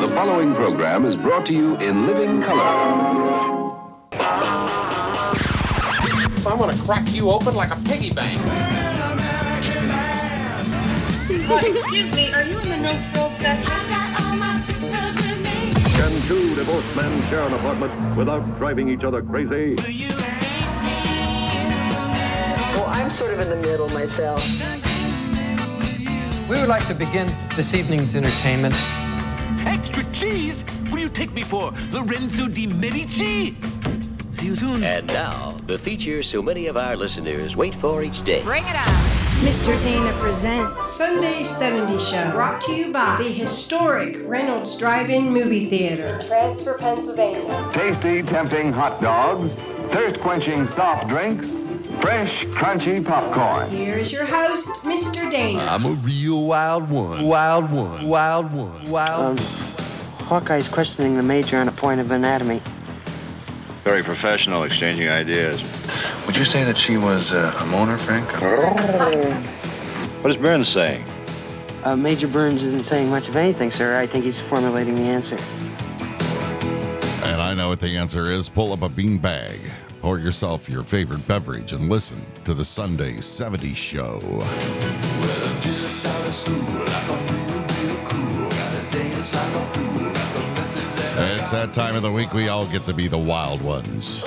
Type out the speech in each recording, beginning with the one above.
The following program is brought to you in living color. I'm gonna crack you open like a piggy bank. Oh, excuse me, are you in the no frills section? Can two divorced men share an apartment without driving each other crazy? Well, I'm sort of in the middle myself. We would like to begin this evening's entertainment. Extra cheese? What do you take me for? Lorenzo di Medici? See you soon. And now, the feature so many of our listeners wait for each day. Bring it on. Mr. Dana presents Sunday 70 Show, brought to you by the historic Reynolds Drive-In Movie Theater, in Transfer, Pennsylvania. Tasty, tempting hot dogs, thirst-quenching soft drinks, fresh, crunchy popcorn. Here's your host, Mr. Dana. I'm a real wild one. Wild one. Wild one. Wild um, Hawkeye's questioning the major on a point of anatomy. Very professional, exchanging ideas. Would you say that she was uh, a moaner, Frank? What is Burns saying? Uh, major Burns isn't saying much of anything, sir. I think he's formulating the answer. And I know what the answer is. Pull up a bean bag, pour yourself your favorite beverage, and listen to the Sunday 70 show. It's that time of the week we all get to be the wild ones.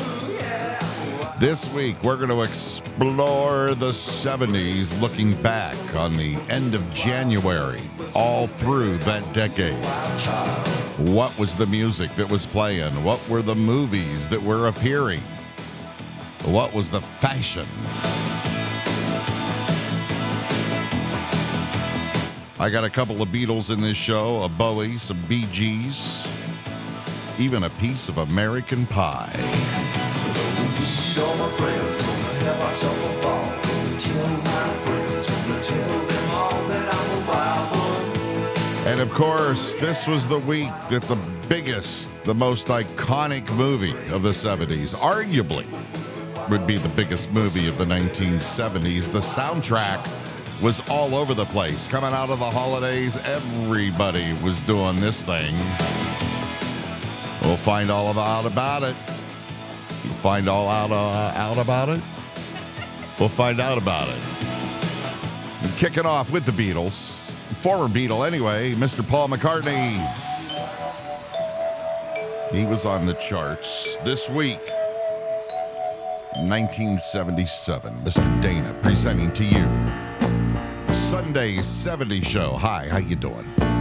This week, we're going to explore the 70s, looking back on the end of January, all through that decade. What was the music that was playing? What were the movies that were appearing? What was the fashion? I got a couple of Beatles in this show, a Bowie, some Bee Gees, even a piece of American Pie. And of course, this was the week that the biggest, the most iconic movie of the 70s, arguably, would be the biggest movie of the 1970s. The soundtrack was all over the place. Coming out of the holidays, everybody was doing this thing. We'll find all of out about it. You'll find all out uh, out about it. We'll find out about it. And kicking off with the Beatles, former Beatle anyway, Mr. Paul McCartney. He was on the charts this week. 1977. Mr. Dana presenting to you Sunday 70 show. Hi, how you doing?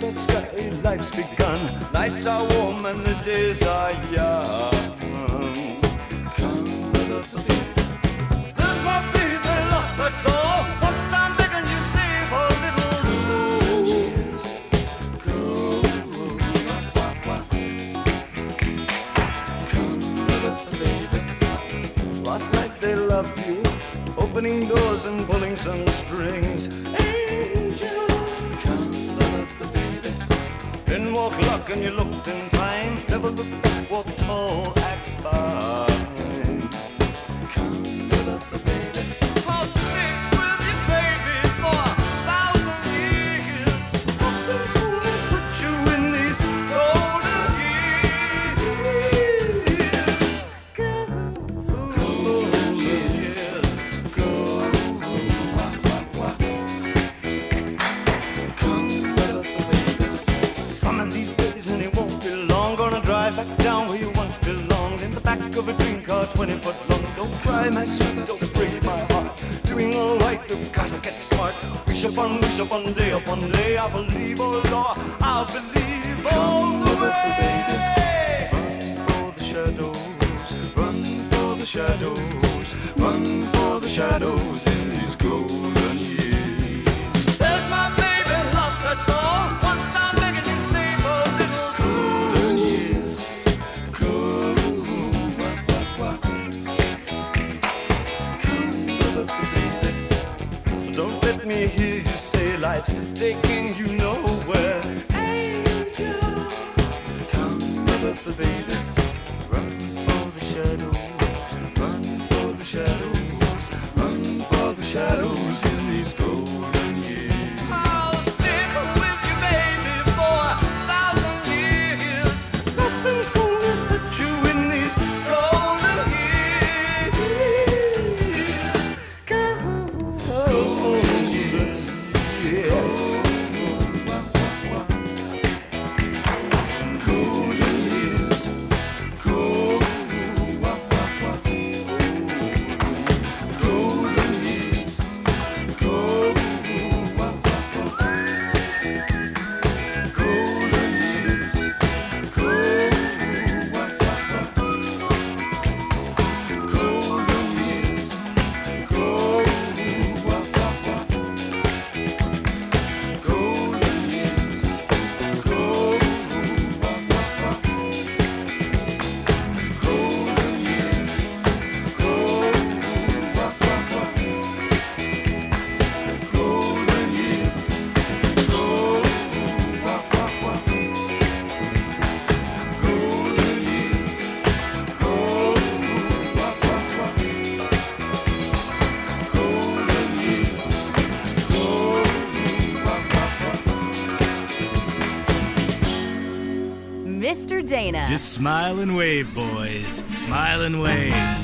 that sky, life's begun. Nights are warm and the days are young. Come, the beat. There's my feet, they lost, that's all. Once I'm begging you, save a little soul. Come, the baby. Last night they loved you, opening doors and pulling some strings. Walk luck, and you looked in time. Never look back, walk tall, act fine. Monday. to be. Smile and wave, boys. Smile and wave.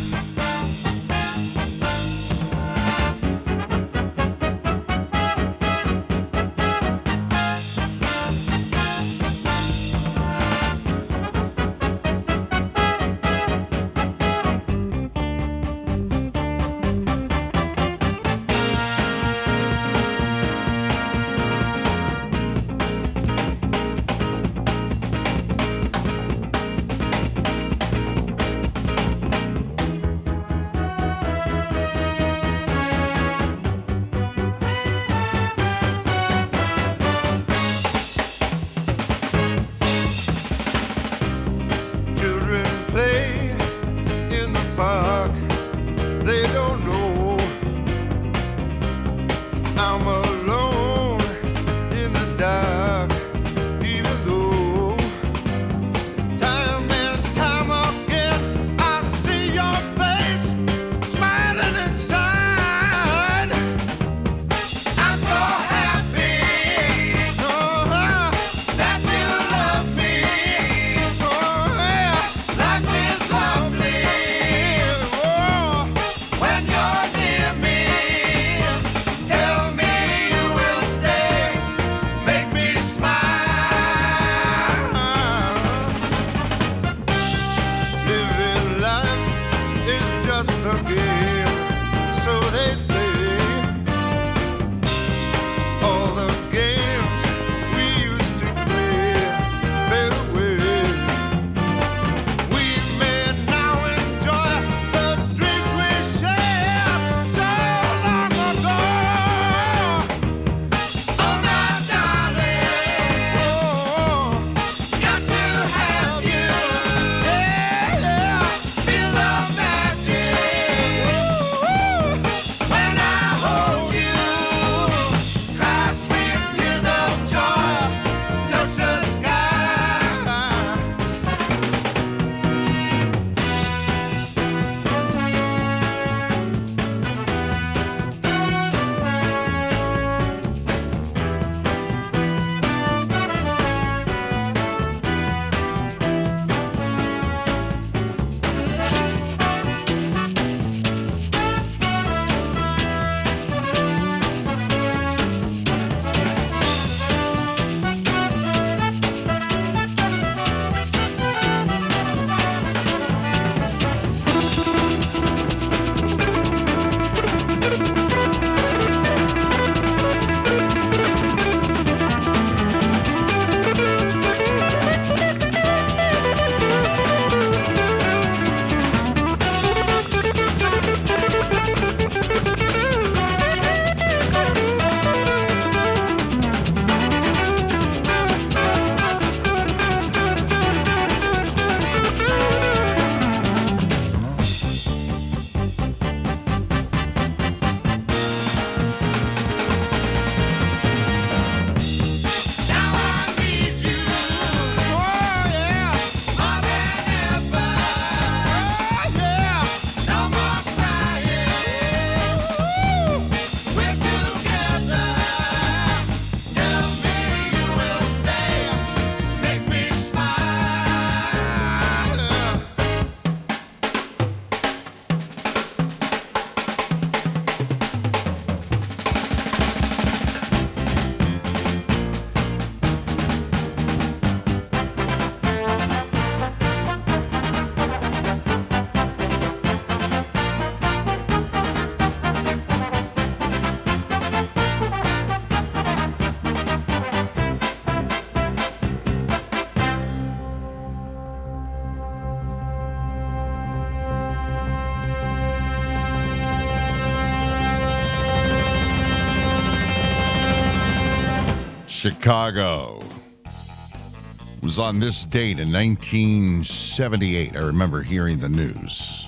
Chicago It was on this date in 1978. I remember hearing the news.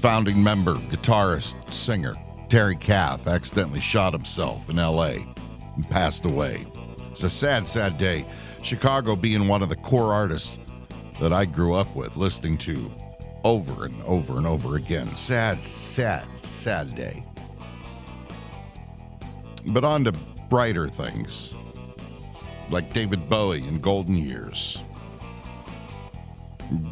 Founding member, guitarist, singer Terry Kath accidentally shot himself in LA and passed away. It's a sad, sad day. Chicago being one of the core artists that I grew up with, listening to over and over and over again. Sad, sad, sad day. But on to brighter things, like David Bowie in Golden Years.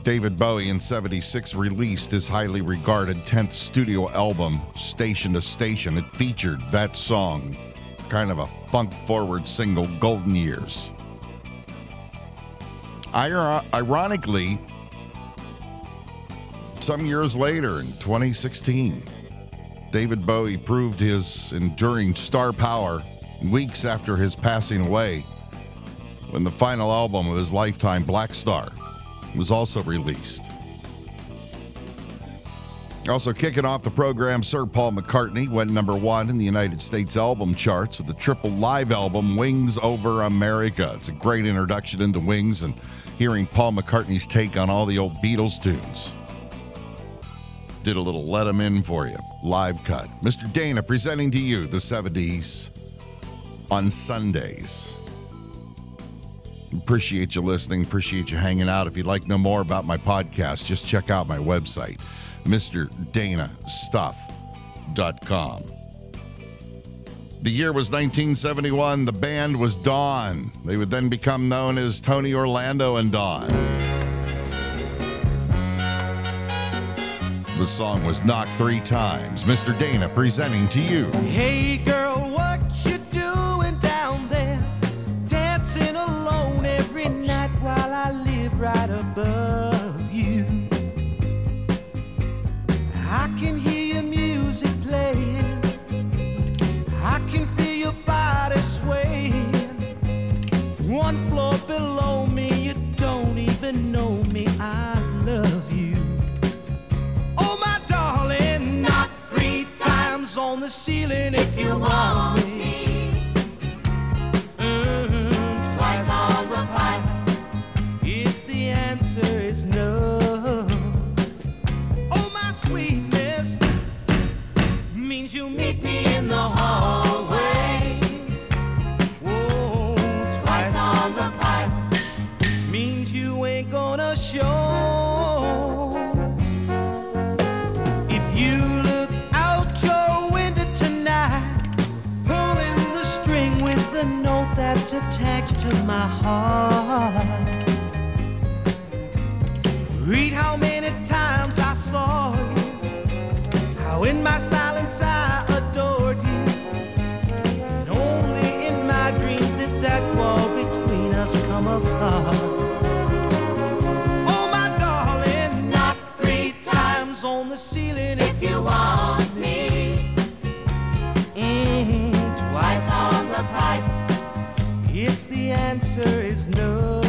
David Bowie in 76 released his highly regarded 10th studio album, Station to Station. It featured that song, kind of a funk forward single, Golden Years. Ir- ironically, some years later in 2016, David Bowie proved his enduring star power weeks after his passing away when the final album of his lifetime, Blackstar, was also released. Also, kicking off the program, Sir Paul McCartney went number one in the United States album charts with the triple live album Wings Over America. It's a great introduction into Wings and hearing Paul McCartney's take on all the old Beatles tunes. Did a little let 'em in for you, live cut. Mr. Dana presenting to you the 70s on Sundays. Appreciate you listening. Appreciate you hanging out. If you'd like to know more about my podcast, just check out my website, MrDanaStuff.com. The year was 1971. The band was Dawn. They would then become known as Tony Orlando and Dawn. The song was knocked three times. Mr. Dana presenting to you. Hey girl, the ceiling if you want come apart. Oh, my darling, knock three times on the ceiling if you want me. Mm, twice on the pipe. If the answer is no.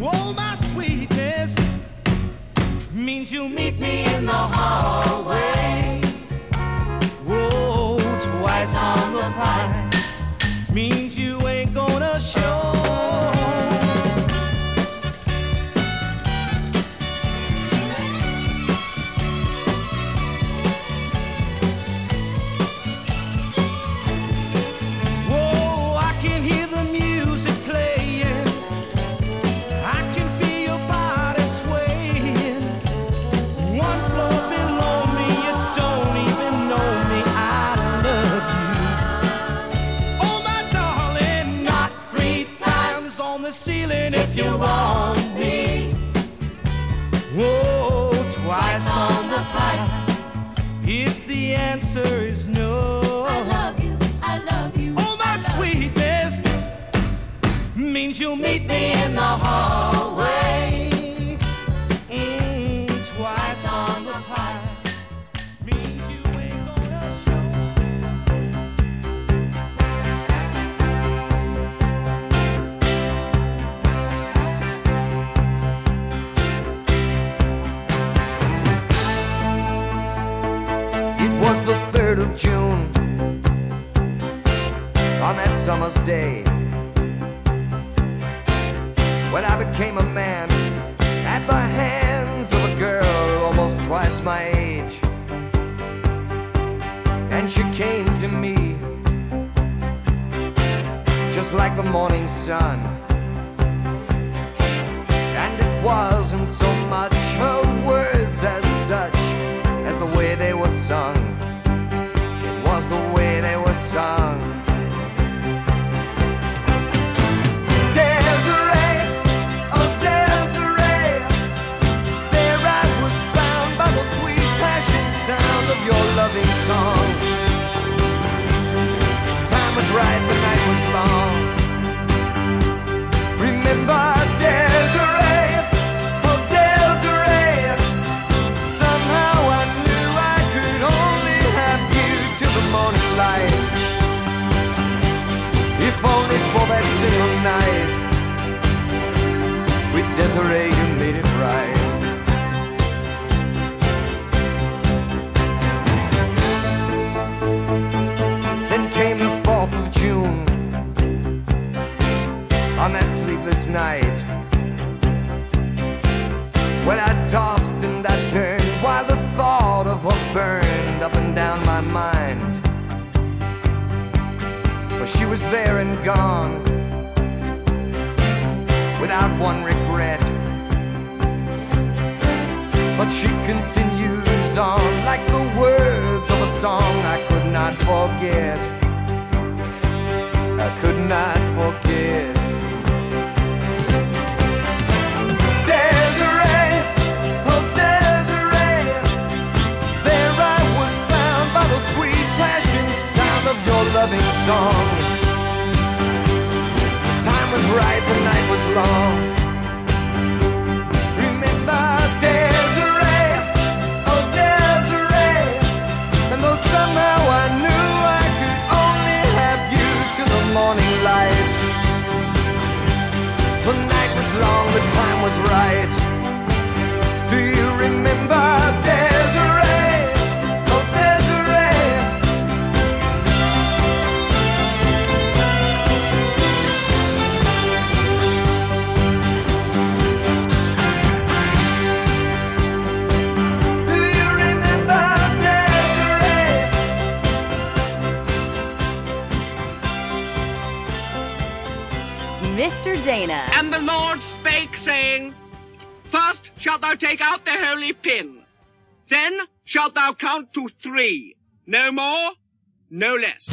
Oh, my sweetness means you'll meet me in the hallway. You'll meet me in the hallway. Mm, twice on the pipe. Means you ain't gonna show. It was the 3rd of June. On that summer's day became a man at the hands of a girl almost twice my age. And she came to me just like the morning sun. And it wasn't so much Desiree, you made it right. Then came the 4th of June. On that sleepless night. When I tossed and I turned while the thought of her burned up and down my mind. For she was there and gone without one regret. But she continues on like the words of a song I could not forget. I could not forget. Out pin, then shalt thou count to three, no more, no less.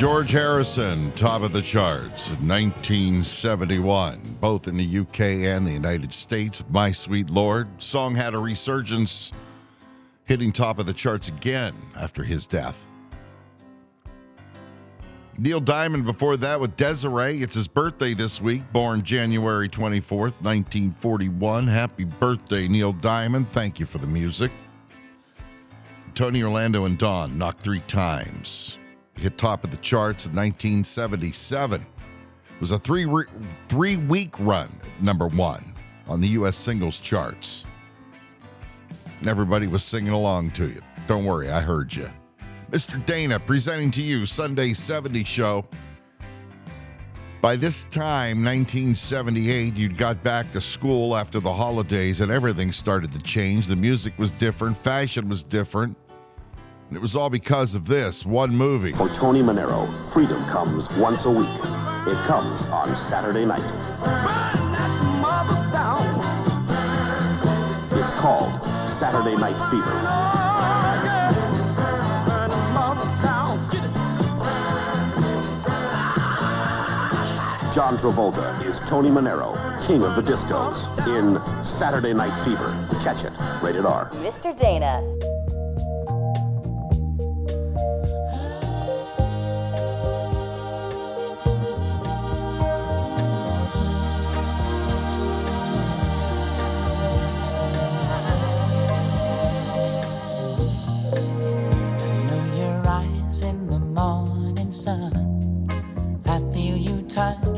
George Harrison, top of the charts, 1971, both in the UK and the United States. My Sweet Lord. Song had a resurgence, hitting top of the charts again after his death. Neil Diamond before that with Desiree. It's his birthday this week, born January 24th, 1941. Happy birthday, Neil Diamond. Thank you for the music. Tony Orlando and Dawn knocked three times. Hit top of the charts in 1977. It was a three re- three week run, number one on the U.S. singles charts. Everybody was singing along to you. Don't worry, I heard you. Mr. Dana presenting to you Sunday 70 show. By this time, 1978, you'd got back to school after the holidays and everything started to change. The music was different, fashion was different. And it was all because of this one movie. For Tony Manero, freedom comes once a week. It comes on Saturday night. It's called Saturday Night Fever. John Travolta is Tony Manero, king of the discos, in Saturday Night Fever. Catch it. Rated R. Mr. Dana. time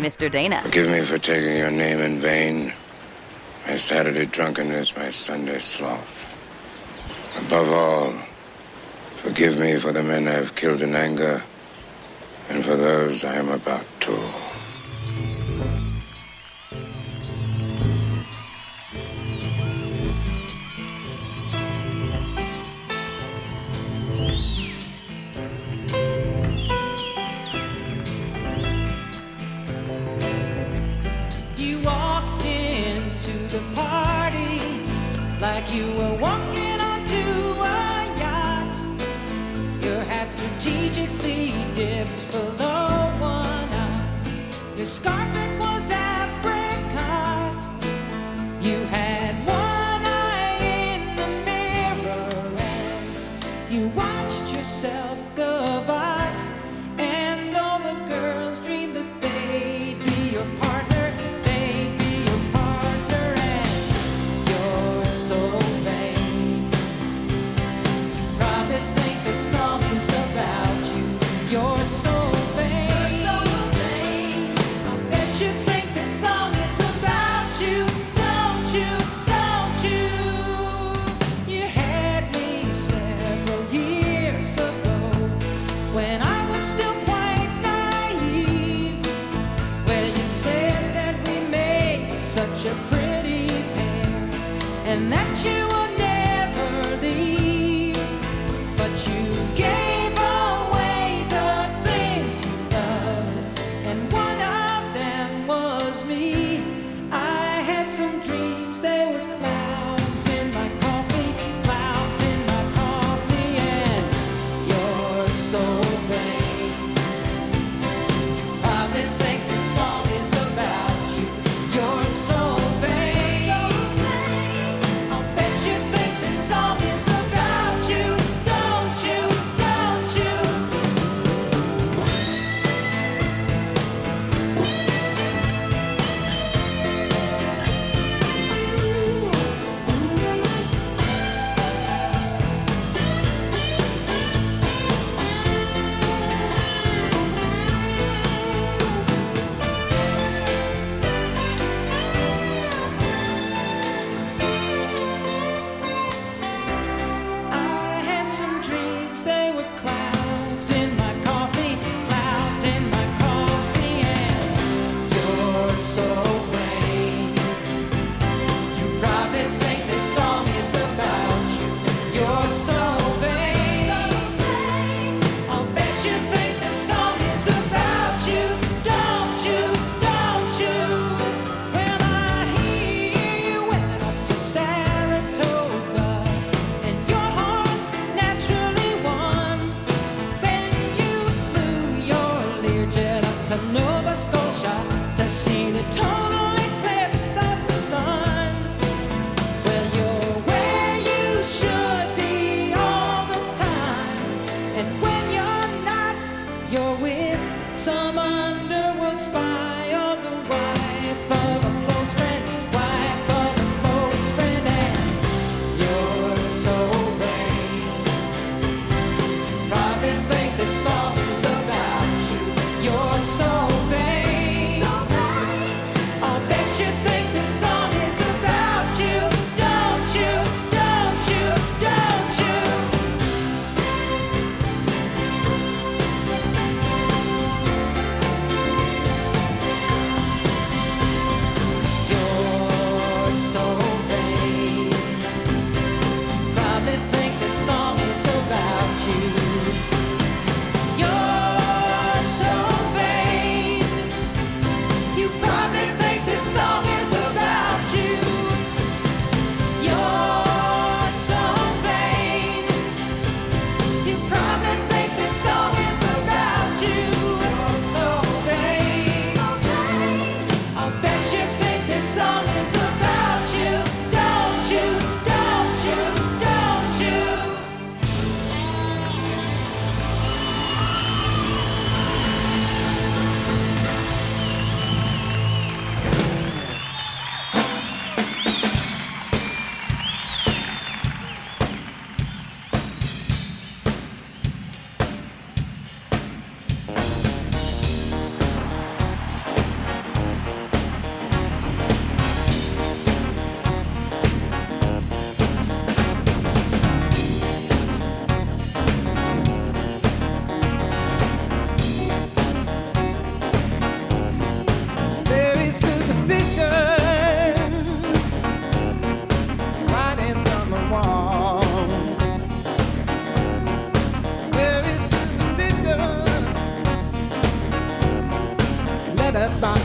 Mr. Dana. Forgive me for taking your name in vain. My Saturday drunkenness, my Sunday sloth. Above all, forgive me for the men I have killed in anger and for those I am about to.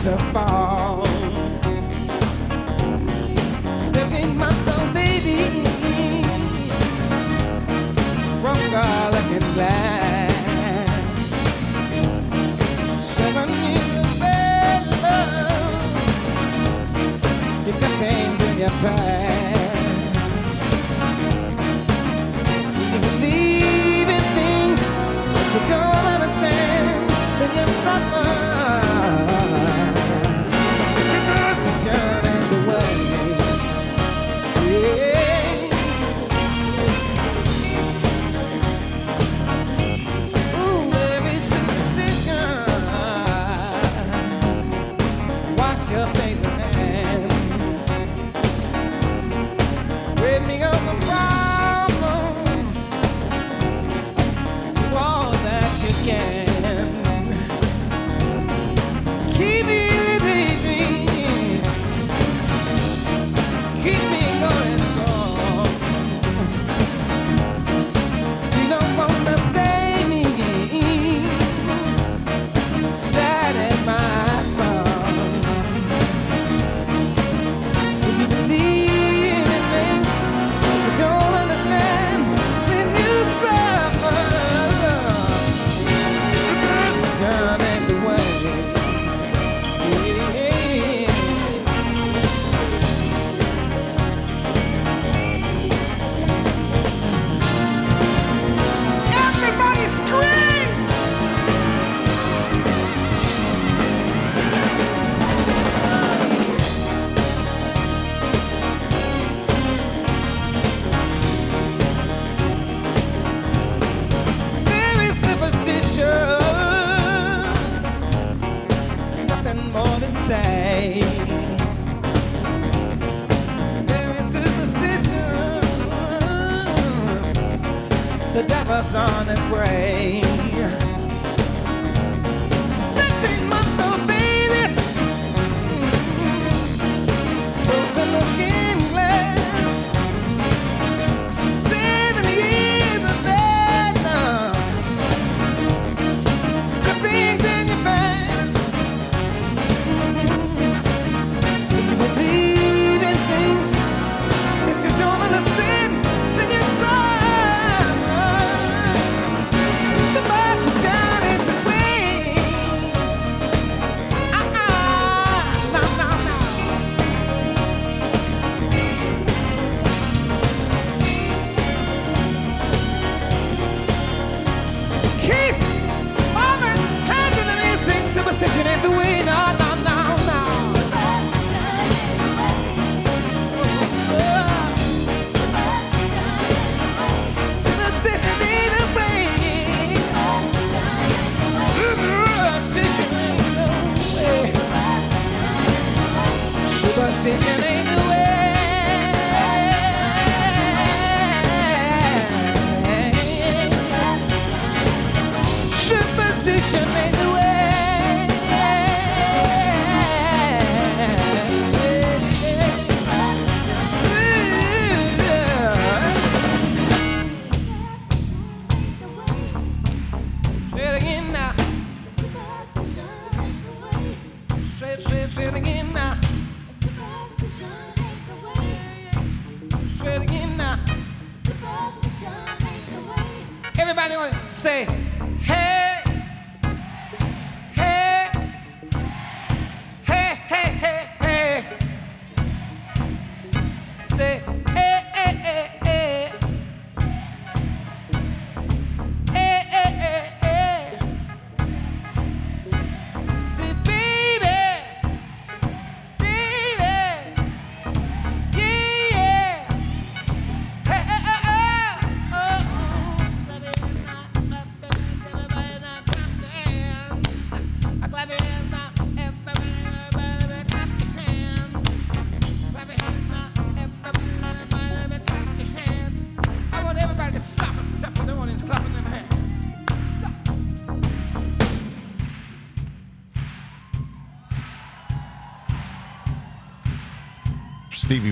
to fall. Thirteen month old baby, wrong girl looking glass. Seven years of bad love, you've got things in your past. you don't understand, then you suffer. Yeah.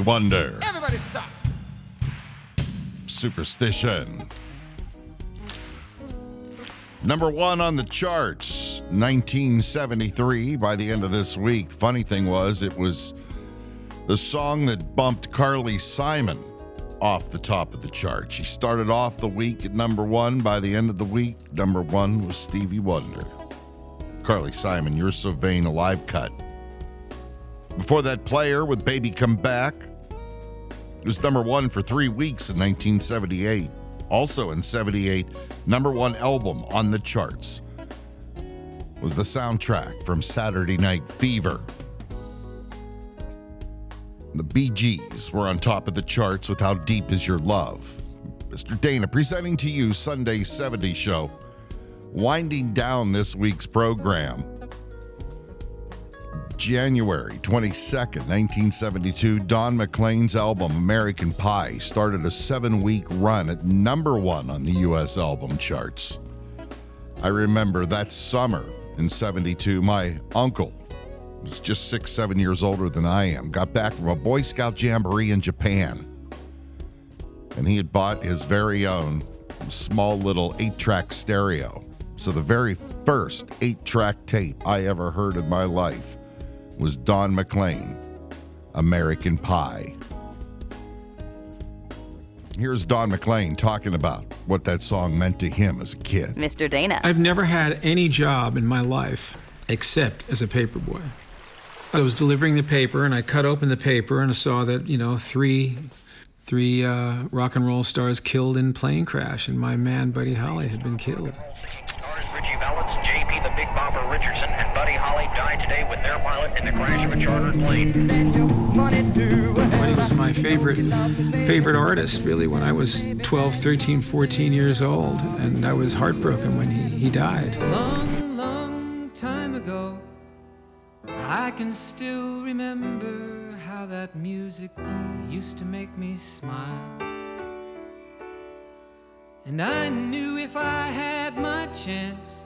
Wonder, Everybody stop. Superstition. Number one on the charts, 1973. By the end of this week, funny thing was, it was the song that bumped Carly Simon off the top of the chart. She started off the week at number one. By the end of the week, number one was Stevie Wonder. Carly Simon, You're So Vain, a live cut. Before that, Player with Baby Come Back. It was number one for three weeks in 1978. Also in 78, number one album on the charts was the soundtrack from Saturday Night Fever. The Bee Gees were on top of the charts with How Deep Is Your Love. Mr. Dana presenting to you Sunday 70 Show. Winding down this week's program. January 22nd, 1972, Don McLean's album American Pie started a seven week run at number one on the U.S. album charts. I remember that summer in 72, my uncle who's just six, seven years older than I am, got back from a Boy Scout jamboree in Japan. And he had bought his very own small little eight track stereo. So the very first eight track tape I ever heard in my life was Don McLean, American Pie. Here's Don McLean talking about what that song meant to him as a kid. Mr. Dana. I've never had any job in my life except as a paperboy. I was delivering the paper and I cut open the paper and I saw that, you know, three three uh, rock and roll stars killed in plane crash and my man Buddy Holly had been killed. Ritchie Valens, JP the Big Bopper Richardson, and died today with their pilot in the crash of a chartered plane. Buddy was my favorite favorite artist really when I was 12, 13, 14 years old and I was heartbroken when he, he died. Long, long time ago, I can still remember how that music used to make me smile. And I knew if I had my chance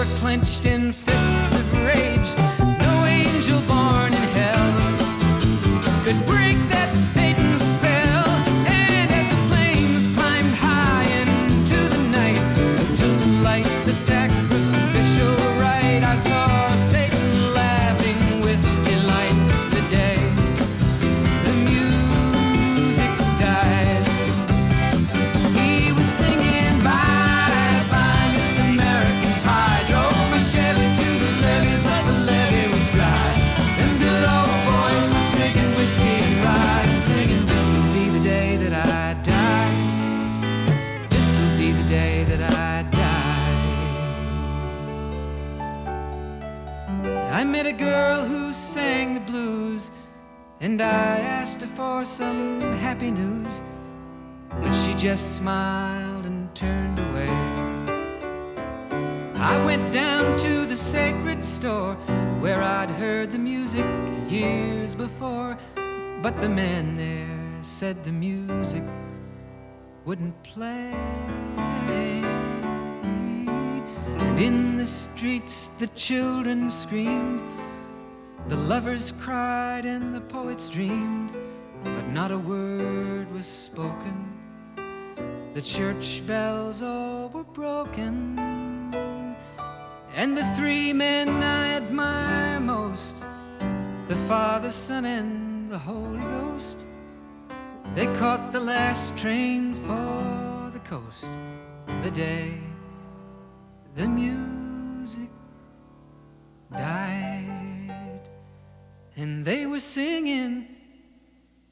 were clenched in fists. some happy news, but she just smiled and turned away. I went down to the sacred store where I'd heard the music years before, but the man there said the music wouldn't play. And in the streets, the children screamed, the lovers cried, and the poets dreamed but not a word was spoken. The church bells all were broken, and the three men I admire most the Father, Son, and the Holy Ghost. They caught the last train for the coast the day the music died, and they were singing.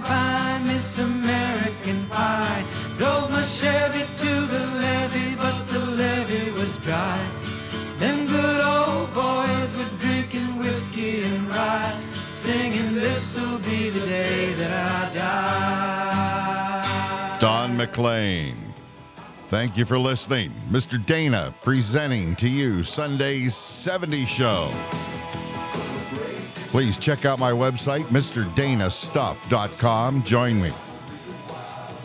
bye, Miss American Pie. Drove my Chevy to the levee, but the levee was dry. Them good old boys were drinking whiskey and rye, singing, This'll be the day that I die. Don McLean. Thank you for listening. Mr. Dana presenting to you Sunday's 70 Show. Please check out my website, MrDanaStuff.com. Join me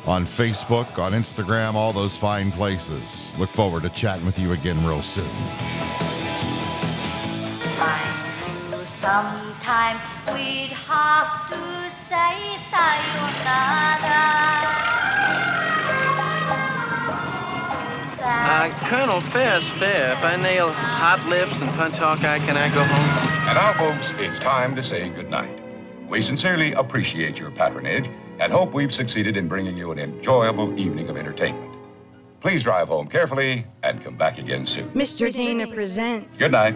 on Facebook, on Instagram, all those fine places. Look forward to chatting with you again real soon. Sometime we'd have to say sayonara. Uh, Colonel, fair is fair. If I nail hot lips and punch Hawkeye, can I go home? And now, folks, it's time to say goodnight. We sincerely appreciate your patronage and hope we've succeeded in bringing you an enjoyable evening of entertainment. Please drive home carefully and come back again soon. Mr. Dana presents. Good night.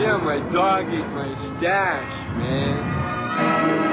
Yeah, my dog ate my stash, man.